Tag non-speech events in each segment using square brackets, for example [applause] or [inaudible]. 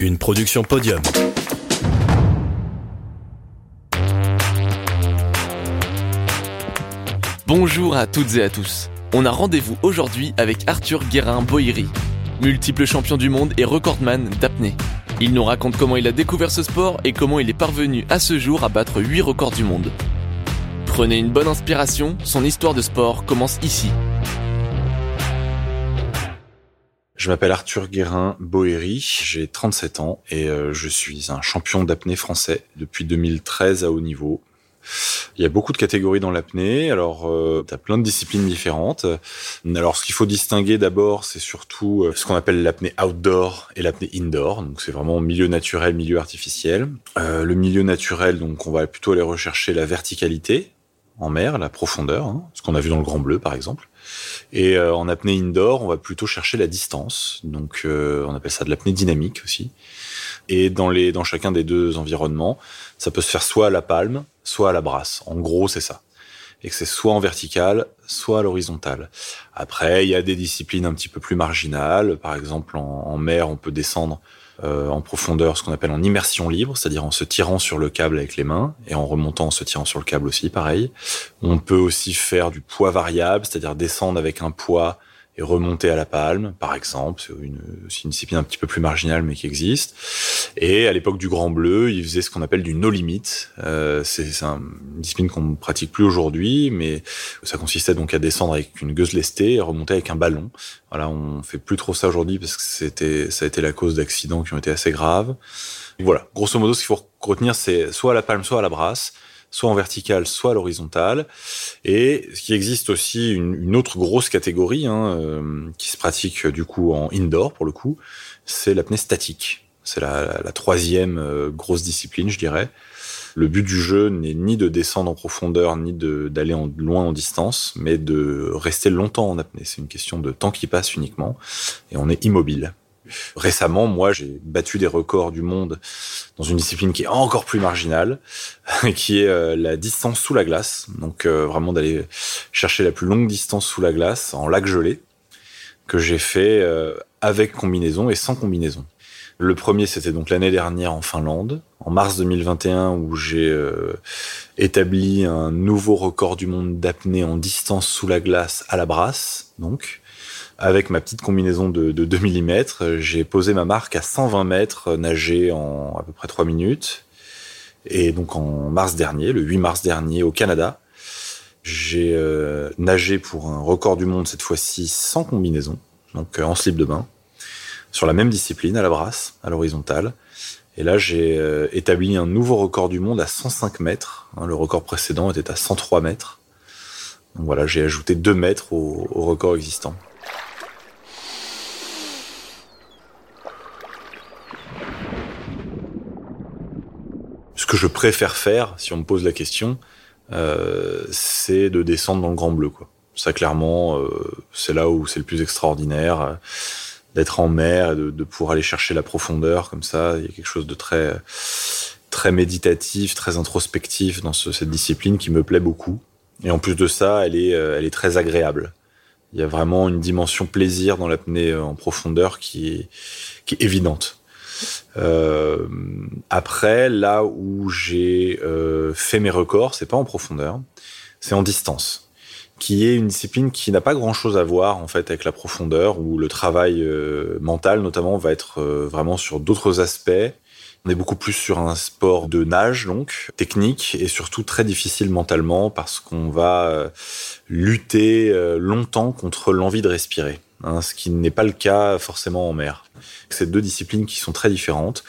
une production podium. Bonjour à toutes et à tous. On a rendez-vous aujourd'hui avec Arthur Guérin-Boïri, multiple champion du monde et recordman d'apnée. Il nous raconte comment il a découvert ce sport et comment il est parvenu à ce jour à battre 8 records du monde. Prenez une bonne inspiration, son histoire de sport commence ici. Je m'appelle Arthur Guérin Boéry, j'ai 37 ans et euh, je suis un champion d'apnée français depuis 2013 à haut niveau. Il y a beaucoup de catégories dans l'apnée, alors euh, tu as plein de disciplines différentes. Alors ce qu'il faut distinguer d'abord, c'est surtout euh, ce qu'on appelle l'apnée outdoor et l'apnée indoor. Donc c'est vraiment milieu naturel, milieu artificiel. Euh, le milieu naturel, donc on va plutôt aller rechercher la verticalité en mer, la profondeur, hein, ce qu'on a vu dans le Grand Bleu par exemple. Et euh, en apnée indoor, on va plutôt chercher la distance. Donc euh, on appelle ça de l'apnée dynamique aussi. Et dans les dans chacun des deux environnements, ça peut se faire soit à la palme, soit à la brasse. En gros, c'est ça. Et que c'est soit en vertical, soit à l'horizontale. Après, il y a des disciplines un petit peu plus marginales. Par exemple, en, en mer, on peut descendre euh, en profondeur, ce qu'on appelle en immersion libre, c'est-à-dire en se tirant sur le câble avec les mains et en remontant en se tirant sur le câble aussi, pareil. On peut aussi faire du poids variable, c'est-à-dire descendre avec un poids et remonter à la palme, par exemple. C'est une, une, discipline un petit peu plus marginale, mais qui existe. Et à l'époque du Grand Bleu, il faisait ce qu'on appelle du no limit. Euh, c'est un, une discipline qu'on ne pratique plus aujourd'hui, mais ça consistait donc à descendre avec une gueuse lestée et remonter avec un ballon. Voilà, on fait plus trop ça aujourd'hui parce que c'était, ça a été la cause d'accidents qui ont été assez graves. Voilà, grosso modo, ce qu'il faut retenir, c'est soit à la palme, soit à la brasse soit en vertical, soit à l'horizontale. Et ce qui existe aussi une, autre grosse catégorie hein, euh, qui se pratique du coup en indoor pour le coup, c'est l'apnée statique. C'est la, la, troisième euh, grosse discipline, je dirais. Le but du jeu n'est ni de descendre en profondeur, ni d'aller loin en distance, mais de rester longtemps en apnée. C'est une question de temps qui passe uniquement, et on est immobile. Récemment, moi, j'ai battu des records du monde dans une discipline qui est encore plus marginale, [laughs] qui est euh, la distance sous la glace. Donc euh, vraiment d'aller chercher la plus longue distance sous la glace en lac gelé, que j'ai fait euh, avec combinaison et sans combinaison. Le premier, c'était donc l'année dernière en Finlande, en mars 2021, où j'ai établi un nouveau record du monde d'apnée en distance sous la glace à la brasse, donc avec ma petite combinaison de, de 2 mm. J'ai posé ma marque à 120 mètres, nagé en à peu près 3 minutes. Et donc en mars dernier, le 8 mars dernier, au Canada, j'ai euh, nagé pour un record du monde cette fois-ci sans combinaison, donc euh, en slip de bain, sur la même discipline, à la brasse, à l'horizontale. Et là, j'ai euh, établi un nouveau record du monde à 105 mètres. Hein, le record précédent était à 103 mètres. Donc voilà, j'ai ajouté 2 mètres au record existant. Que je préfère faire, si on me pose la question, euh, c'est de descendre dans le Grand Bleu. Quoi. Ça, clairement, euh, c'est là où c'est le plus extraordinaire, euh, d'être en mer, de, de, pouvoir aller chercher la profondeur comme ça. Il y a quelque chose de très, très méditatif, très introspectif dans ce, cette discipline qui me plaît beaucoup. Et en plus de ça, elle est, elle est très agréable. Il y a vraiment une dimension plaisir dans l'apnée en profondeur qui est, qui est évidente. Euh, après, là où j'ai euh, fait mes records, c'est pas en profondeur, c'est en distance, qui est une discipline qui n'a pas grand-chose à voir en fait avec la profondeur, où le travail euh, mental notamment va être vraiment sur d'autres aspects. On est beaucoup plus sur un sport de nage, donc technique et surtout très difficile mentalement parce qu'on va lutter longtemps contre l'envie de respirer hein, ce qui n'est pas le cas forcément en mer. C'est deux disciplines qui sont très différentes.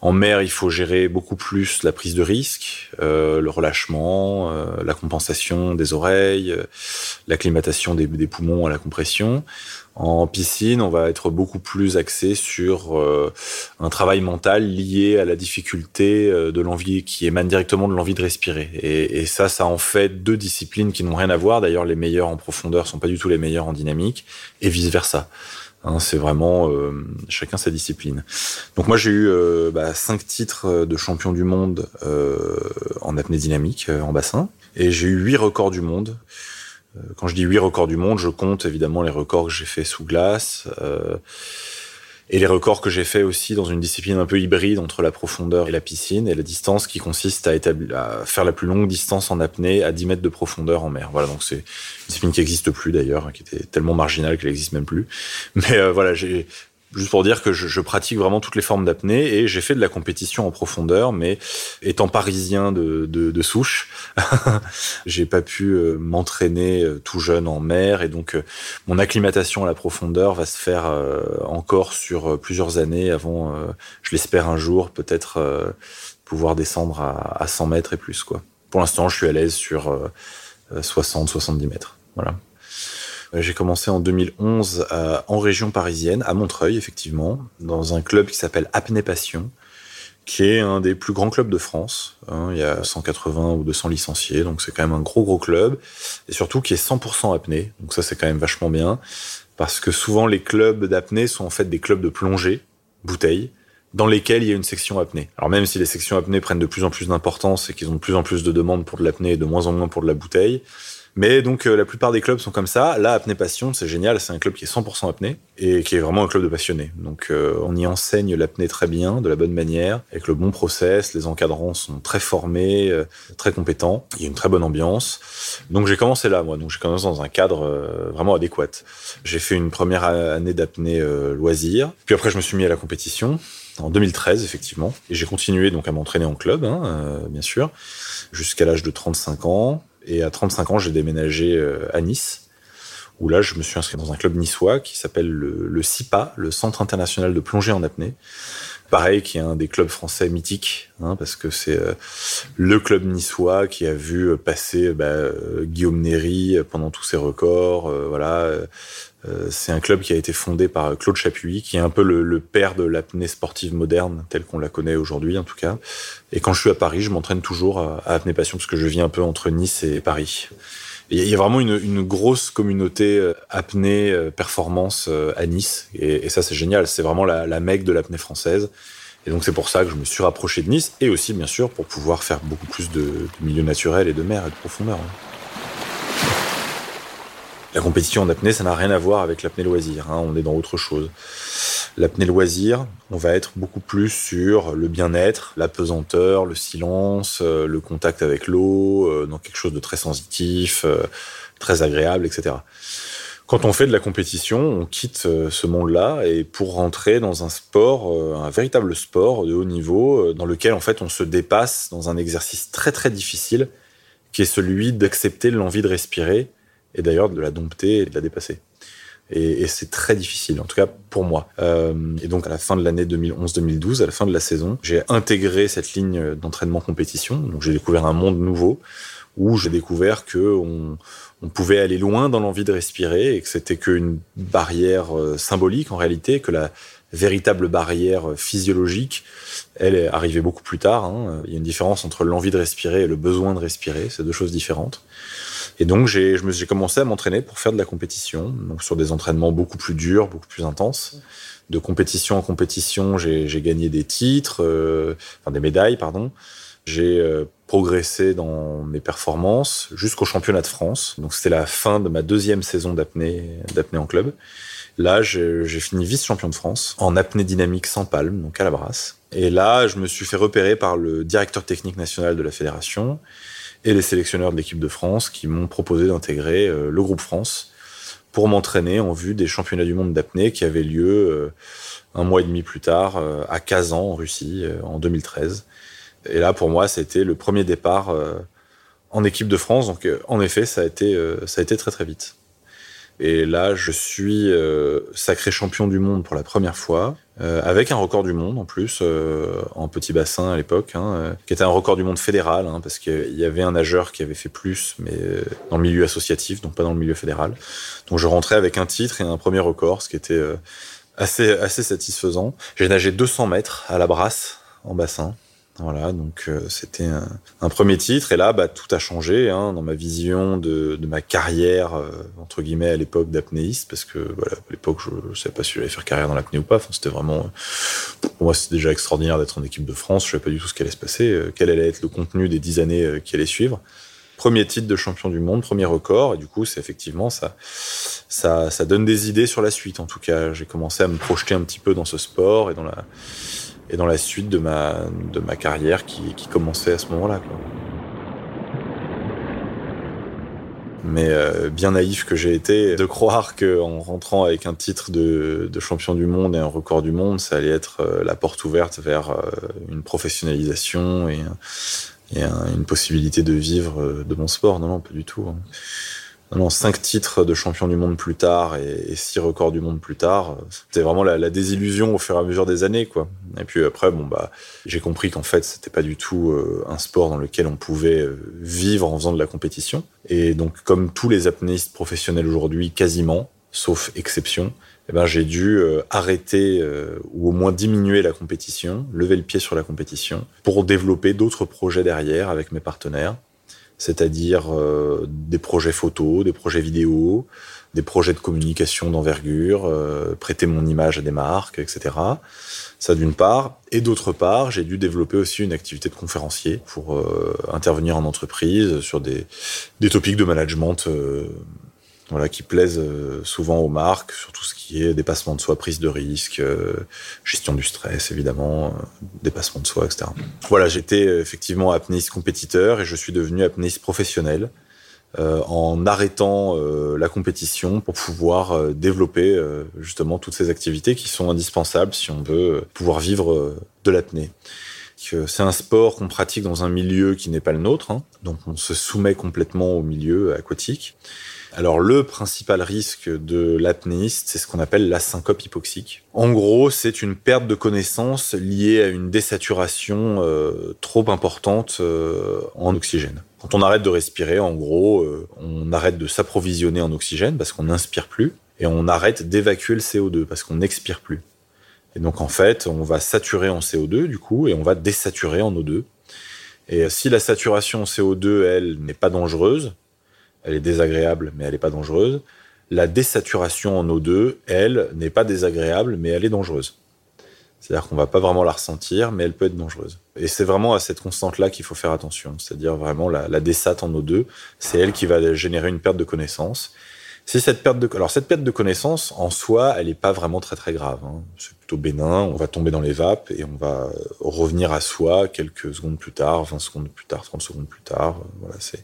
En mer, il faut gérer beaucoup plus la prise de risque, euh, le relâchement, euh, la compensation des oreilles, euh, l'acclimatation des, poumons à la compression. En piscine, on va être beaucoup plus axé sur un travail mental lié à la difficulté de l'envie qui émane directement de l'envie de respirer. Et, et, ça, ça en fait deux disciplines qui n'ont rien à voir. D'ailleurs, les meilleurs en profondeur sont pas du tout les meilleurs en dynamique, et vice versa. Hein, c'est vraiment euh, chacun sa discipline. Donc moi j'ai eu euh, bah, cinq titres de champion du monde euh, en apnée dynamique en bassin et j'ai eu huit records du monde. Quand je dis huit records du monde, je compte évidemment les records que j'ai fait sous glace. Et les records que j'ai fait aussi dans une discipline un peu hybride entre la profondeur et la piscine, et la distance qui consiste à, faire la plus longue distance en apnée à 10 mètres de profondeur en mer. Voilà, donc c'est une discipline qui n'existe plus d'ailleurs, qui était tellement marginale qu'elle n'existe même plus. Mais euh, voilà, j'ai Juste pour dire que je, pratique vraiment toutes les formes d'apnée et j'ai fait de la compétition en profondeur, mais étant parisien de, de, de souche, [laughs] j'ai pas pu euh, m'entraîner euh, tout jeune en mer et donc euh, mon acclimatation à la profondeur va se faire encore sur plusieurs années avant, je l'espère un jour, peut-être pouvoir descendre à, à 100 mètres et plus. Quoi. Pour l'instant, je suis à l'aise sur 60-70 mètres. Voilà. Euh, j'ai commencé en 2011 euh, en région parisienne, à Montreuil, effectivement, dans un club qui s'appelle Apnée Passion, qui est un des plus grands clubs de France. Hein. il y a 180 ou 200 licenciés, donc c'est quand même un gros gros club, et surtout qui est 100% apnée. Donc ça c'est quand même vachement bien, parce que souvent les clubs d'apnée sont en fait des clubs de plongée, bouteille, dans lesquels il y a une section apnée. Alors même si les sections apnée prennent de plus en plus d'importance et qu'ils ont de plus en plus de demandes pour de l'apnée et de moins en moins pour de la bouteille, mais donc euh, la plupart des clubs sont comme ça. Là, Apnée Passion, c'est génial, c'est un club qui est 100% apnée et qui est vraiment un club de passionnés. Donc euh, on y enseigne l'apnée très bien, de la bonne manière, avec le bon process. Les encadrants sont très formés, euh, très compétents. Il y a une très bonne ambiance. Donc j'ai commencé là, moi. Donc j'ai commencé dans un cadre vraiment adéquat. J'ai fait une première année d'apnée loisir. Puis après, je me suis mis à la compétition en 2013 effectivement et j'ai continué donc à m'entraîner en club hein, bien sûr jusqu'à l'âge de 35 ans et à 35 ans, j'ai déménagé euh, à Nice, où là, je me suis inscrit dans un club niçois qui s'appelle le, le CIPA, le Centre international de plongée en apnée. Pareil, qui est un des clubs français mythiques, hein, parce que c'est euh, le club niçois qui a vu euh, passer bah, Guillaume Néry pendant tous ses records. voilà, euh, c'est un club qui a été fondé par Claude Chapuis, qui est un peu le, père de l'apnée sportive moderne, telle qu'on la connaît aujourd'hui en tout cas. Et quand je suis à Paris, je m'entraîne toujours à, Apnée Passion, parce que je vis un peu entre Nice et Paris. Il y a vraiment une, grosse communauté euh, apnée euh, performance à Nice, et, ça c'est génial. C'est vraiment la, la mecque de l'apnée française. Et donc c'est pour ça que je me suis rapproché de Nice, et aussi bien sûr pour pouvoir faire beaucoup plus de, de milieu naturel et de mer et de profondeur. Hein. La compétition en apnée, ça n'a rien à voir avec l'apnée loisir. Hein, on est dans autre chose. L'apnée loisir, on va être beaucoup plus sur le bien-être, la pesanteur, le silence, euh, le contact avec l'eau, euh, dans quelque chose de très sensitif, euh, très agréable, etc. Quand on fait de la compétition, on quitte ce monde-là et pour rentrer dans un sport, un véritable sport de haut niveau, dans lequel en fait on se dépasse dans un exercice très très difficile, qui est celui d'accepter l'envie de respirer et d'ailleurs de la dompter et de la dépasser. Et, c'est très difficile, en tout cas pour moi. Euh, et donc à la fin de l'année 2011-2012, à la fin de la saison, j'ai intégré cette ligne d'entraînement compétition. Donc j'ai découvert un monde nouveau où j'ai découvert que on, on, pouvait aller loin dans l'envie de respirer et que c'était qu'une barrière euh, symbolique en réalité, que la véritable barrière physiologique, elle est arrivée beaucoup plus tard. Hein. Il y a une différence entre l'envie de respirer et le besoin de respirer, c'est deux choses différentes. Et donc, j'ai, commencé à m'entraîner pour faire de la compétition, donc sur des entraînements beaucoup plus durs, beaucoup plus intenses. De compétition en compétition, j'ai, gagné des titres, euh, enfin des médailles, pardon. J'ai euh, progressé dans mes performances jusqu'au championnat de France. Donc, c'était la fin de ma deuxième saison d'apnée, d'apnée en club. Là, j'ai, j'ai fini vice-champion de France en apnée dynamique sans palme, donc à la brasse. Et là, je me suis fait repérer par le directeur technique national de la fédération et les sélectionneurs de l'équipe de France qui m'ont proposé d'intégrer euh, le groupe France pour m'entraîner en vue des championnats du monde d'apnée qui avaient lieu euh, un mois et demi plus tard euh, à Kazan en Russie en 2013. Et là pour moi c'était le premier départ en équipe de France donc en effet ça a été ça a été très très vite. Et là, je suis sacré champion du monde pour la première fois, euh, avec un record du monde en plus, euh, en petit bassin à l'époque, hein, qui était un record du monde fédéral, hein, parce qu'il y avait un nageur qui avait fait plus, mais dans le milieu associatif, donc pas dans le milieu fédéral. Donc je rentrais avec un titre et un premier record, ce qui était assez, assez satisfaisant. J'ai nagé 200 mètres à la brasse en bassin. Voilà, donc euh, c'était un, premier titre et là, bah, tout a changé hein, dans ma vision de, de ma carrière euh, entre guillemets à l'époque d'apnéiste parce que voilà, à l'époque je, ne savais pas si j'allais faire carrière dans l'apnée ou pas. Enfin, c'était vraiment pour moi c'était déjà extraordinaire d'être en équipe de France. Je savais pas du tout ce qui allait se passer, euh, quel allait être le contenu des dix années qui allaient suivre. Premier titre de champion du monde, premier record, et du coup, c'est effectivement ça, ça, ça donne des idées sur la suite. En tout cas, j'ai commencé à me projeter un petit peu dans ce sport et dans la, et dans la suite de ma, de ma carrière qui, qui commençait à ce moment-là. Mais euh, bien naïf que j'ai été de croire qu'en rentrant avec un titre de, de, champion du monde et un record du monde, ça allait être euh, la porte ouverte vers euh, une professionnalisation et, et une possibilité de vivre de mon sport. Non, non, pas du tout. Hein. Non, cinq titres de champion du monde plus tard et, six records du monde plus tard, c'était vraiment la, désillusion au fur et à mesure des années, quoi. Et puis après, bon bah, j'ai compris qu'en fait, c'était pas du tout euh, un sport dans lequel on pouvait euh, vivre en faisant de la compétition. Et donc, comme tous les apnéistes professionnels aujourd'hui, quasiment, sauf exception, eh ben j'ai dû euh, arrêter ou au moins diminuer la compétition, lever le pied sur la compétition, pour développer d'autres projets derrière avec mes partenaires c'est-à-dire euh, des projets photos, des projets vidéo, des projets de communication d'envergure, euh, prêter mon image à des marques, etc. Ça d'une part. Et d'autre part, j'ai dû développer aussi une activité de conférencier pour euh, intervenir en entreprise sur des, des topics de management voilà, qui plaisent euh, souvent aux marques, sur tout ce qui est dépassement de soi, prise de risque, euh, gestion du stress, évidemment, euh, dépassement de soi, etc. Voilà, j'étais effectivement apnéiste compétiteur et je suis devenu apnéiste professionnel en arrêtant la compétition pour pouvoir développer justement toutes ces activités qui sont indispensables si on veut pouvoir vivre de l'apnée. C'est un sport qu'on pratique dans un milieu qui n'est pas le nôtre, hein, donc on se soumet complètement au milieu aquatique. Alors le principal risque de l'apnéiste, c'est ce qu'on appelle la syncope hypoxique. En gros, c'est une perte de connaissance liée à une désaturation euh, trop importante euh, en oxygène. Quand on arrête de respirer, en gros, euh, on arrête de s'approvisionner en oxygène parce qu'on n'inspire plus, et on arrête d'évacuer le CO2 parce qu'on n'expire plus. Et donc en fait, on va saturer en CO2 du coup, et on va désaturer en O2. Et si la saturation en CO2, elle, n'est pas dangereuse, elle est désagréable, mais elle n'est pas dangereuse. La désaturation en O2, elle, n'est pas désagréable, mais elle est dangereuse. C'est-à-dire qu'on va pas vraiment la ressentir, mais elle peut être dangereuse. Et c'est vraiment à cette constante-là qu'il faut faire attention. C'est-à-dire vraiment la, désat en O2, c'est elle qui va générer une perte de connaissance. Si cette perte de, alors cette perte de connaissance, en soi, elle n'est pas vraiment très très grave. Hein. C'est plutôt bénin. On va tomber dans les vapes et on va revenir à soi quelques secondes plus tard, 20 secondes plus tard, 30 secondes plus tard. Voilà, c'est,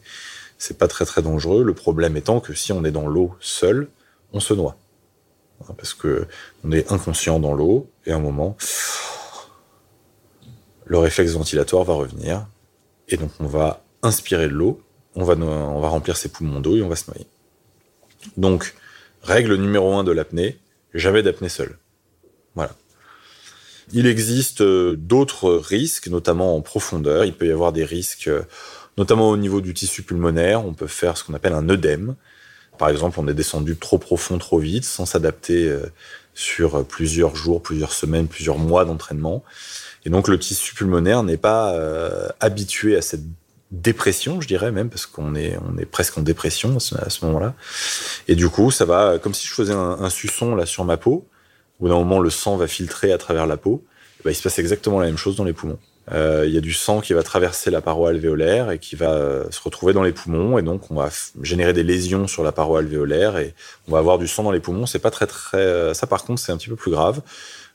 c'est pas très très dangereux. Le problème étant que si on est dans l'eau seul, on se noie. Parce que on est inconscient dans l'eau et à un moment, le réflexe ventilatoire va revenir et donc on va inspirer de l'eau, on va, on va remplir ses poumons d'eau et on va se noyer. Donc, règle numéro un de l'apnée, jamais d'apnée seule. Voilà. Il existe euh, d'autres risques, notamment en profondeur. Il peut y avoir des risques euh, notamment au niveau du tissu pulmonaire, on peut faire ce qu'on appelle un œdème. Par exemple, on est descendu trop profond, trop vite, sans s'adapter euh, sur plusieurs jours, plusieurs semaines, plusieurs mois d'entraînement. Et donc le tissu pulmonaire n'est pas euh, habitué à cette dépression, je dirais même, parce qu'on est, on est presque en dépression à ce, moment-là. Et du coup, ça va, comme si je faisais un, un suçon là sur ma peau, où d'un moment le sang va filtrer à travers la peau. Bah, il se passe exactement la même chose dans les poumons. Euh, il y a du sang qui va traverser la paroi alvéolaire et qui va euh, se retrouver dans les poumons et donc on va générer des lésions sur la paroi alvéolaire et on va avoir du sang dans les poumons. C'est pas très très euh, ça par contre c'est un petit peu plus grave.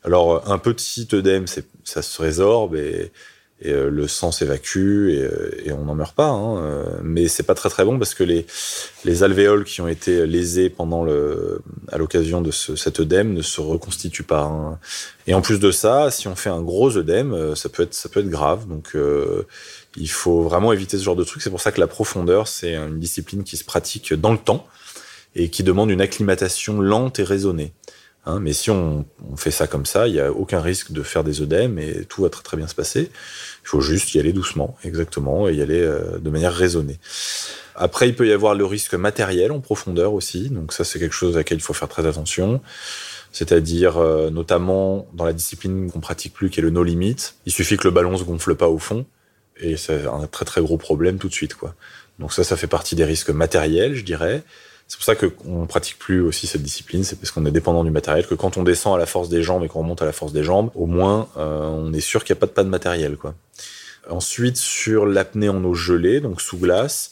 Alors un petit œdème, ça se résorbe et et euh, le sang s'évacue et, euh, et, on n'en meurt pas. Hein, euh, mais c'est pas très très bon parce que les, les alvéoles qui ont été lésées pendant le, à l'occasion de ce, cet œdème ne se reconstituent pas. Hein. Et en plus de ça, si on fait un gros œdème, ça peut être ça peut être grave. Donc il faut vraiment éviter ce genre de truc. C'est pour ça que la profondeur, c'est une discipline qui se pratique dans le temps et qui demande une acclimatation lente et raisonnée. Hein, mais si on, fait ça comme ça, il n'y a aucun risque de faire des œdèmes et tout va très très bien se passer. Il faut juste y aller doucement, exactement, et y aller euh, de manière raisonnée. Après, il peut y avoir le risque matériel en profondeur aussi. Donc ça, c'est quelque chose à laquelle il faut faire très attention. C'est-à-dire, euh, notamment dans la discipline qu'on pratique plus, qui est le no limit. Il suffit que le ballon se gonfle pas au fond, et c'est un très très gros problème tout de suite. Donc ça, ça fait partie des risques matériels, je dirais. C'est pour ça qu'on pratique plus aussi cette discipline, c'est parce qu'on est dépendant du matériel, que quand on descend à la force des jambes et qu'on remonte à la force des jambes, au moins euh, on est sûr qu'il n'y a pas de panne matériel. Quoi. Ensuite, sur l'apnée en eau gelée, donc sous glace,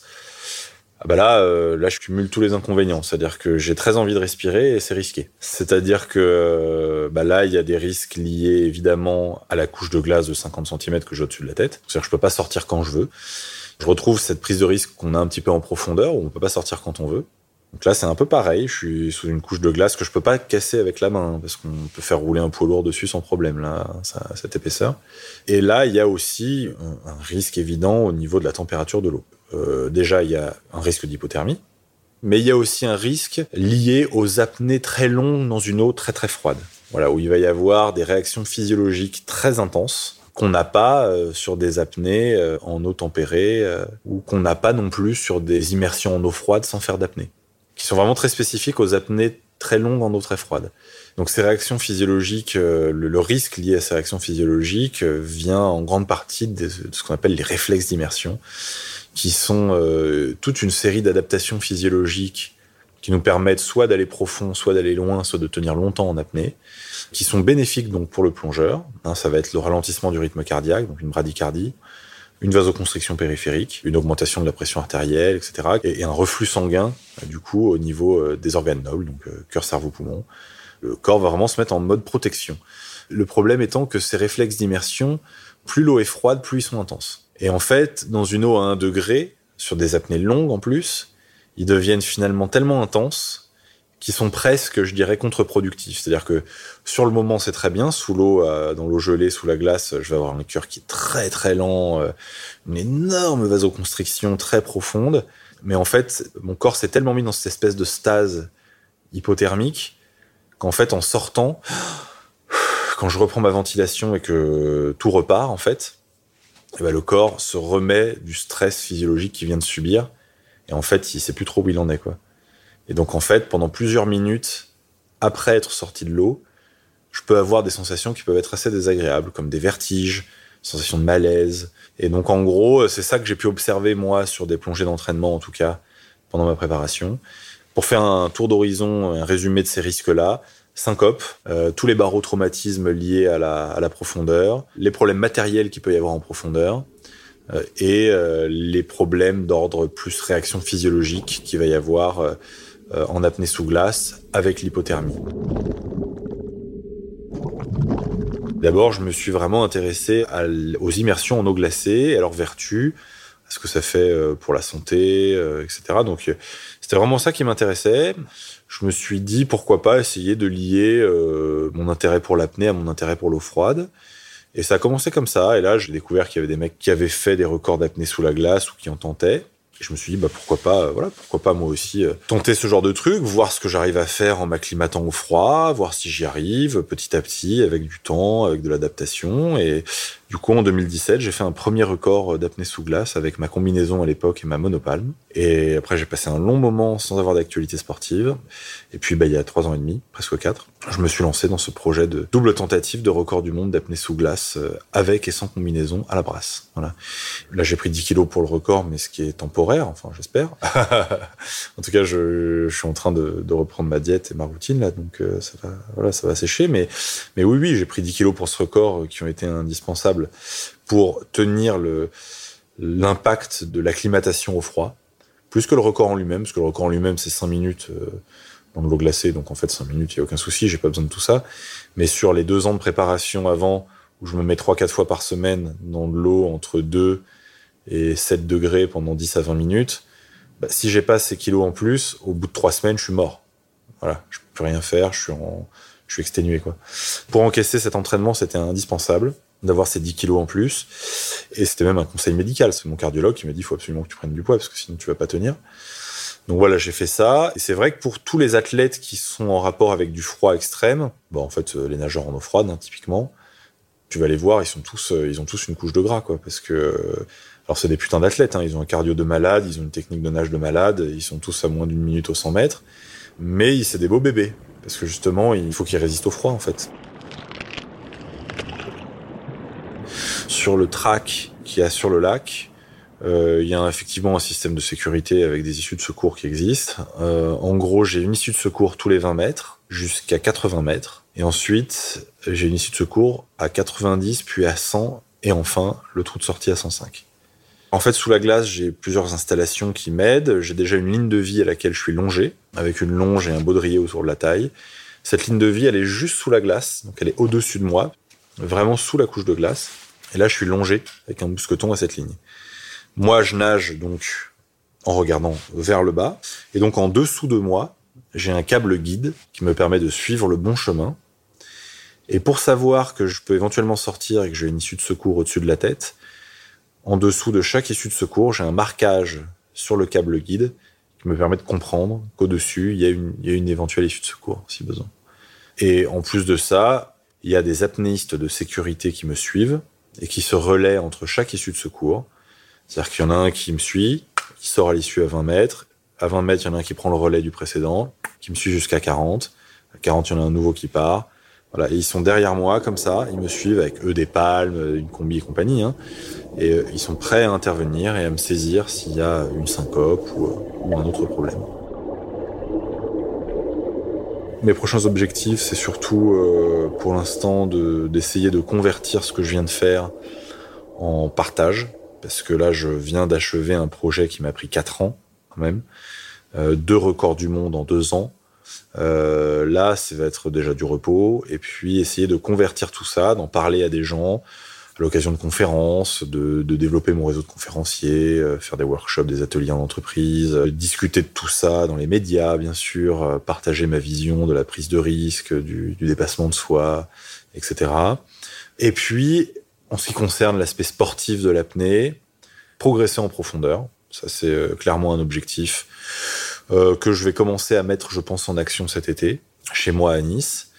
Ah bah là, euh, là, je cumule tous les inconvénients. C'est-à-dire que j'ai très envie de respirer et c'est risqué. C'est-à-dire que euh, bah là, il y a des risques liés évidemment à la couche de glace de 50 cm que j'ai au-dessus de la tête. C'est-à-dire que je peux pas sortir quand je veux. Je retrouve cette prise de risque qu'on a un petit peu en profondeur où on peut pas sortir quand on veut. Donc là, c'est un peu pareil. Je suis sous une couche de glace que je peux pas casser avec la main parce qu'on peut faire rouler un poids lourd dessus sans problème, là, ça, cette épaisseur. Et là, il y a aussi un, risque évident au niveau de la température de l'eau. Euh, déjà, il y a un risque d'hypothermie, mais il y a aussi un risque lié aux apnées très longues dans une eau très très froide. Voilà, où il va y avoir des réactions physiologiques très intenses qu'on n'a pas euh, sur des apnées euh, en eau tempérée ou qu'on n'a pas non plus sur des immersions en eau froide sans faire d'apnée, qui sont vraiment très spécifiques aux apnées très longues en eau très froide. Donc ces réactions physiologiques, le, risque lié à ces réactions physiologiques vient en grande partie de ce qu'on appelle les réflexes d'immersion, qui sont euh, toute une série d'adaptations physiologiques qui nous permettent soit d'aller profond, soit d'aller loin, soit de tenir longtemps en apnée, qui sont bénéfiques donc pour le plongeur. Hein, ça va être le ralentissement du rythme cardiaque, donc une bradycardie, une vasoconstriction périphérique, une augmentation de la pression artérielle, etc., et, un reflux sanguin du coup au niveau euh, des organes nobles, donc euh, cœur, cerveau, poumon. Le corps va vraiment se mettre en mode protection. Le problème étant que ces réflexes d'immersion, plus l'eau est froide, plus ils sont intenses. Et en fait, dans une eau à 1 degré, sur des apnées longues en plus, ils deviennent finalement tellement intenses qu'ils sont presque, je dirais, contre-productifs. C'est-à-dire que sur le moment, c'est très bien. Sous l'eau, euh, dans l'eau gelée, sous la glace, je vais avoir un cœur qui est très très lent, euh, une énorme vasoconstriction très profonde. Mais en fait, mon corps s'est tellement mis dans cette espèce de stase hypothermique qu'en fait, en sortant, quand je reprends ma ventilation et que tout repart, en fait, eh ben, le corps se remet du stress physiologique qu'il vient de subir. Et en fait, il sait plus trop où il en est, quoi. Et donc, en fait, pendant plusieurs minutes, après être sorti de l'eau, je peux avoir des sensations qui peuvent être assez désagréables, comme des vertiges, sensations de malaise. Et donc, en gros, c'est ça que j'ai pu observer, moi, sur des plongées d'entraînement, en tout cas, pendant ma préparation. Pour faire un tour d'horizon, un résumé de ces risques-là, syncope, euh, tous les barotraumatismes liés à la, profondeur, les problèmes matériels qu'il peut y avoir en profondeur, euh, et euh, les problèmes d'ordre plus réaction physiologique qu'il va y avoir euh, euh, en apnée sous glace avec l'hypothermie. D'abord, je me suis vraiment intéressé aux immersions en eau glacée, à leurs vertus, à ce que ça fait pour la santé, etc. Donc, c'était vraiment ça qui m'intéressait je me suis dit pourquoi pas essayer de lier euh, mon intérêt pour l'apnée à mon intérêt pour l'eau froide. Et ça a commencé comme ça. Et là, j'ai découvert qu'il y avait des mecs qui avaient fait des records d'apnée sous la glace ou qui en tentaient. Et je me suis dit, bah, pourquoi pas, euh, voilà, pourquoi pas moi aussi euh, tenter ce genre de truc, voir ce que j'arrive à faire en m'acclimatant au froid, voir si j'y arrive petit à petit, avec du temps, avec de l'adaptation. Et du coup, en 2017, j'ai fait un premier record d'apnée sous glace avec ma combinaison à l'époque et ma monopalme. Et après, j'ai passé un long moment sans avoir d'actualité sportive. Et puis, bah, il y a trois ans et demi, presque quatre, je me suis lancé dans ce projet de double tentative de record du monde d'apnée sous glace euh, avec et sans combinaison à la brasse. Voilà. Là, j'ai pris 10 kilos pour le record, mais ce qui est temporaire, enfin, j'espère. [laughs] en tout cas, je, suis en train de, reprendre ma diète et ma routine, là, donc euh, ça va, voilà, ça va sécher. Mais, mais oui, oui, j'ai pris 10 kilos pour ce record euh, qui ont été indispensables pour tenir l'impact de l'acclimatation au froid, plus que le record en lui-même, parce que le record en lui-même, c'est 5 minutes euh, dans de l'eau glacée, donc en fait 5 minutes, il n'y a aucun souci, j'ai pas besoin de tout ça. Mais sur les deux ans de préparation avant, où je me mets 3-4 fois par semaine dans de l'eau entre 2 et 7 degrés pendant 10 à 20 minutes, bah, si j'ai pas ces kilos en plus, au bout de 3 semaines, je suis mort. Voilà, je peux plus rien faire, je suis exténué. Pour encaisser cet entraînement, c'était indispensable d'avoir ces 10 kilos en plus. Et c'était même un conseil médical. C'est mon cardiologue qui m'a dit, il faut absolument que tu prennes du poids parce que sinon tu vas pas tenir. Donc voilà, j'ai fait ça. Et c'est vrai que pour tous les athlètes qui sont en rapport avec du froid extrême, bon, en fait, euh, les nageurs en eau froide, hein, typiquement, tu vas les voir, ils sont tous, euh, ils ont tous une couche de gras, quoi, parce que, euh, alors c'est des putains d'athlètes, hein, ils ont un cardio de malade, ils ont une technique de nage de malade, ils sont tous à moins d'une minute au 100 mètres, mais c'est des beaux bébés, parce que justement, il faut qu'ils résistent au froid, en fait. sur le track qu'il y a sur le lac, euh, il y a effectivement un système de sécurité avec des issues de secours qui existent. Euh, en gros, j'ai une issue de secours tous les 20 mètres jusqu'à 80 mètres. Et ensuite, j'ai une issue de secours à 90, puis à 100, et enfin, le trou de sortie à 105. En fait, sous la glace, j'ai plusieurs installations qui m'aident. J'ai déjà une ligne de vie à laquelle je suis longé, avec une longe et un baudrier autour de la taille. Cette ligne de vie, elle est juste sous la glace, donc elle est au-dessus de moi, vraiment sous la couche de glace. Et là, je suis longé avec un mousqueton à cette ligne. Moi, je nage donc en regardant vers le bas. Et donc, en dessous de moi, j'ai un câble guide qui me permet de suivre le bon chemin. Et pour savoir que je peux éventuellement sortir et que j'ai une issue de secours au-dessus de la tête, en dessous de chaque issue de secours, j'ai un marquage sur le câble guide qui me permet de comprendre qu'au-dessus, il, y a une éventuelle issue de secours, si besoin. Et en plus de ça, il y a des apnéistes de sécurité qui me suivent et qui se relaient entre chaque issue de secours. C'est-à-dire qu'il y en a un qui me suit, qui sort à l'issue à 20 mètres. À 20 mètres, il y en a un qui prend le relais du précédent, qui me suit jusqu'à 40. À 40, il y en a un nouveau qui part. Voilà, ils sont derrière moi comme ça, ils me suivent avec eux des palmes, une combi et compagnie, hein, et euh, ils sont prêts à intervenir et à me saisir s'il y a une syncope ou, ou, un autre problème. Mes prochains objectifs, c'est surtout euh, pour l'instant d'essayer de, convertir ce que je viens de faire en partage, parce que là, je viens d'achever un projet qui m'a pris 4 ans quand même, euh, deux records du monde en deux ans, euh, là, ça va être déjà du repos, et puis essayer de convertir tout ça, d'en parler à des gens, à l'occasion de conférences, de, développer mon réseau de conférenciers, euh, faire des workshops, des ateliers en entreprise, euh, discuter de tout ça dans les médias, bien sûr, euh, partager ma vision de la prise de risque, du dépassement de soi, etc. Et puis, en ce qui concerne l'aspect sportif de l'apnée, progresser en profondeur. Ça, c'est clairement un objectif euh, que je vais commencer à mettre, je pense, en action cet été, chez moi à Nice.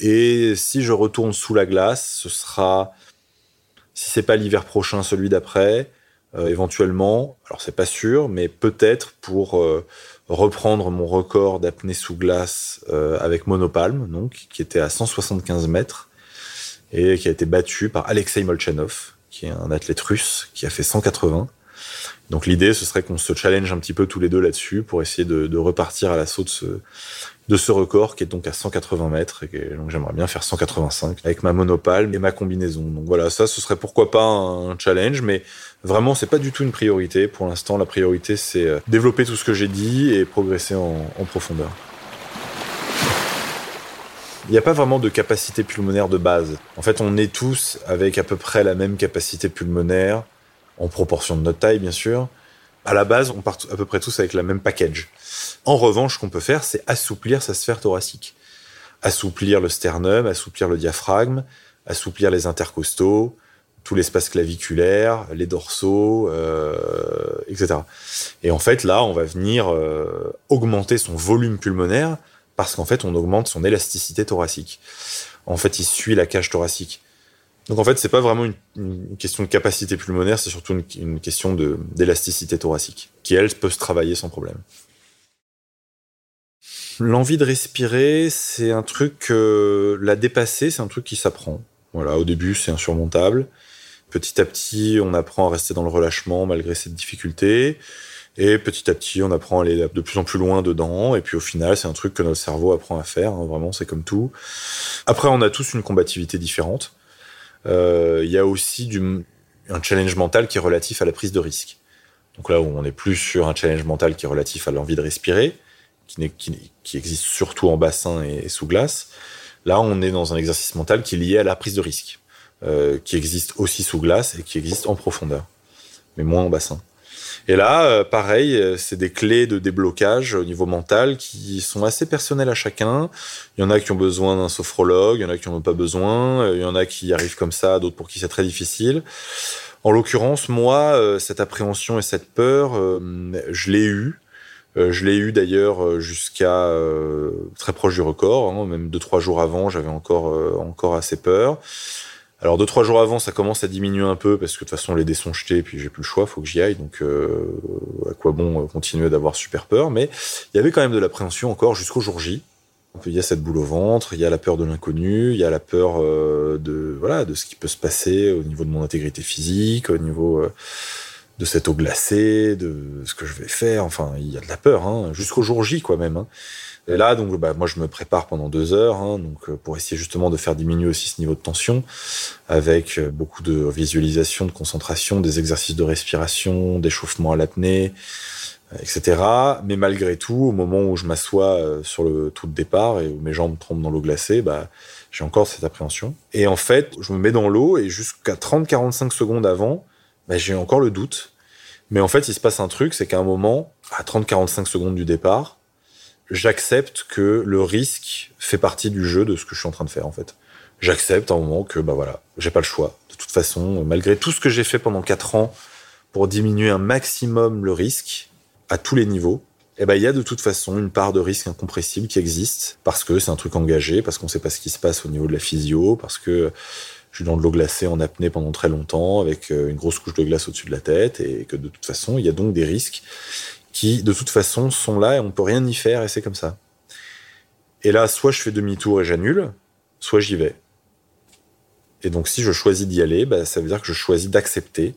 Et si je retourne sous la glace, ce sera, si c'est pas l'hiver prochain, celui d'après, euh, éventuellement. Alors c'est pas sûr, mais peut-être pour euh, reprendre mon record d'apnée sous glace avec monopalme, donc qui était à 175 mètres et qui a été battu par Alexei Molchanov, qui est un athlète russe qui a fait 180. Donc l'idée, ce serait qu'on se challenge un petit peu tous les deux là-dessus pour essayer de, repartir à l'assaut de ce, record qui est donc à 180 mètres. Et donc j'aimerais bien faire 185 avec ma monopale et ma combinaison. Donc voilà, ça, ce serait pourquoi pas un challenge, mais vraiment, c'est pas du tout une priorité. Pour l'instant, la priorité, c'est euh, développer tout ce que j'ai dit et progresser en profondeur. Il n'y a pas vraiment de capacité pulmonaire de base. En fait, on est tous avec à peu près la même capacité pulmonaire en proportion de notre taille, bien sûr. À la base, on part à peu près tous avec la même package. En revanche, ce qu'on peut faire, c'est assouplir sa sphère thoracique. Assouplir le sternum, assouplir le diaphragme, assouplir les intercostaux, tout l'espace claviculaire, les dorsaux, euh, etc. Et en fait, là, on va venir euh, augmenter son volume pulmonaire parce qu'en fait, on augmente son élasticité thoracique. En fait, il suit la cage thoracique. Donc en fait, c'est pas vraiment une, question de capacité pulmonaire, c'est surtout une, question d'élasticité thoracique, qui elle peut se travailler sans problème. L'envie de respirer, c'est un truc que la dépasser, c'est un truc qui s'apprend. Voilà, au début, c'est insurmontable. Petit à petit, on apprend à rester dans le relâchement malgré cette difficulté. Et petit à petit, on apprend à aller de plus en plus loin dedans. Et puis au final, c'est un truc que notre cerveau apprend à faire. Hein, vraiment, c'est comme tout. Après, on a tous une combativité différente. Euh, il y a aussi du, un challenge mental qui est relatif à la prise de risque. Donc là où on est plus sur un challenge mental qui est relatif à l'envie de respirer, qui, qui, qui, existe surtout en bassin et, et, sous glace. Là, on est dans un exercice mental qui est lié à la prise de risque, euh, qui existe aussi sous glace et qui existe en profondeur, mais moins en bassin. Et là, euh, pareil, euh, c'est des clés de déblocage au niveau mental qui sont assez personnelles à chacun. Il y en a qui ont besoin d'un sophrologue, il y en a qui n'en ont pas besoin, euh, il y en a qui arrivent comme ça, d'autres pour qui c'est très difficile. En l'occurrence, moi, cette appréhension et cette peur, je l'ai eu. Je l'ai eu d'ailleurs jusqu'à très proche du record, hein, même deux trois jours avant, j'avais encore encore assez peur. Alors deux trois jours avant, ça commence à diminuer un peu parce que de toute façon les dés sont jetés, puis j'ai plus le choix, faut que j'y aille. Donc euh, à quoi bon continuer d'avoir super peur? Mais il y avait quand même de l'appréhension encore jusqu'au jour J. Il y a cette boule au ventre, il y a la peur de l'inconnu, il y a la peur euh, de voilà de ce qui peut se passer au niveau de mon intégrité physique, au niveau euh, de cette eau glacée, de ce que je vais faire. Enfin, il y a de la peur, hein, jusqu'au jour J, quoi, même. Hein. Et là, donc, bah, moi, je me prépare pendant deux heures, hein, donc euh, pour essayer justement de faire diminuer aussi ce niveau de tension, avec euh, beaucoup de visualisation, de concentration, des exercices de respiration, d'échauffement à l'apnée, euh, etc. Mais malgré tout, au moment où je m'assois sur le trou de départ et où mes jambes tombent dans l'eau glacée, bah, j'ai encore cette appréhension. Et en fait, je me mets dans l'eau et jusqu'à 30-45 secondes avant, bah, j'ai encore le doute. Mais en fait, il se passe un truc, c'est qu'à un moment, à 30-45 secondes du départ, j'accepte que le risque fait partie du jeu de ce que je suis en train de faire, en fait. J'accepte à un moment que, bah voilà, j'ai pas le choix. De toute façon, malgré tout ce que j'ai fait pendant quatre ans pour diminuer un maximum le risque à tous les niveaux, eh ben, il y a de toute façon une part de risque incompressible qui existe parce que c'est un truc engagé, parce qu'on sait pas ce qui se passe au niveau de la physio, parce que je suis dans de l'eau glacée en apnée pendant très longtemps avec euh, une grosse couche de glace au-dessus de la tête et que de toute façon, il y a donc des risques qui, de toute façon, sont là et on peut rien y faire et c'est comme ça. Et là, soit je fais demi-tour et j'annule, soit j'y vais. Et donc, si je choisis d'y aller, bah, ça veut dire que je choisis d'accepter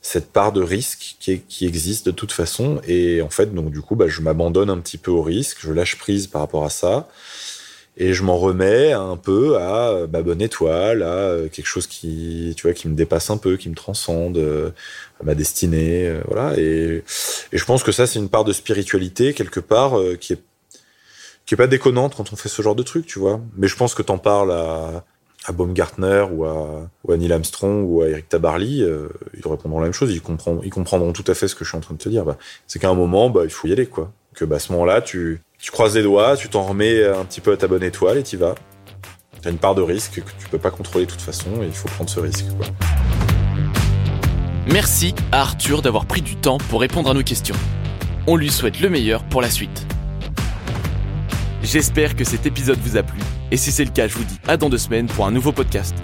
cette part de risque qui, qui, existe de toute façon. Et en fait, donc, du coup, bah, je m'abandonne un petit peu au risque, je lâche prise par rapport à ça et je m'en remets un peu à ma bonne étoile, à quelque chose qui, tu vois, qui me dépasse un peu, qui me transcende, euh, à ma destinée, euh, voilà. Et, je pense que ça, c'est une part de spiritualité quelque part euh, qui est qui est pas déconnante quand on fait ce genre de truc, tu vois. Mais je pense que t'en parles à à Baumgartner ou à, ou Neil Armstrong ou à Eric Tabarly, ils répondront la même chose. Ils comprendront, ils comprendront tout à fait ce que je suis en train de te dire. Bah, c'est qu'à un moment, bah, il faut y aller, quoi. Que bah, à ce moment-là, tu tu croises les doigts, tu t'en remets un petit peu à ta bonne étoile et tu vas. T'as une part de risque que tu peux pas contrôler de toute façon et il faut prendre ce risque. Merci à Arthur d'avoir pris du temps pour répondre à nos questions. On lui souhaite le meilleur pour la suite. J'espère que cet épisode vous a plu et si c'est le cas, je vous dis à dans deux semaines pour un nouveau podcast.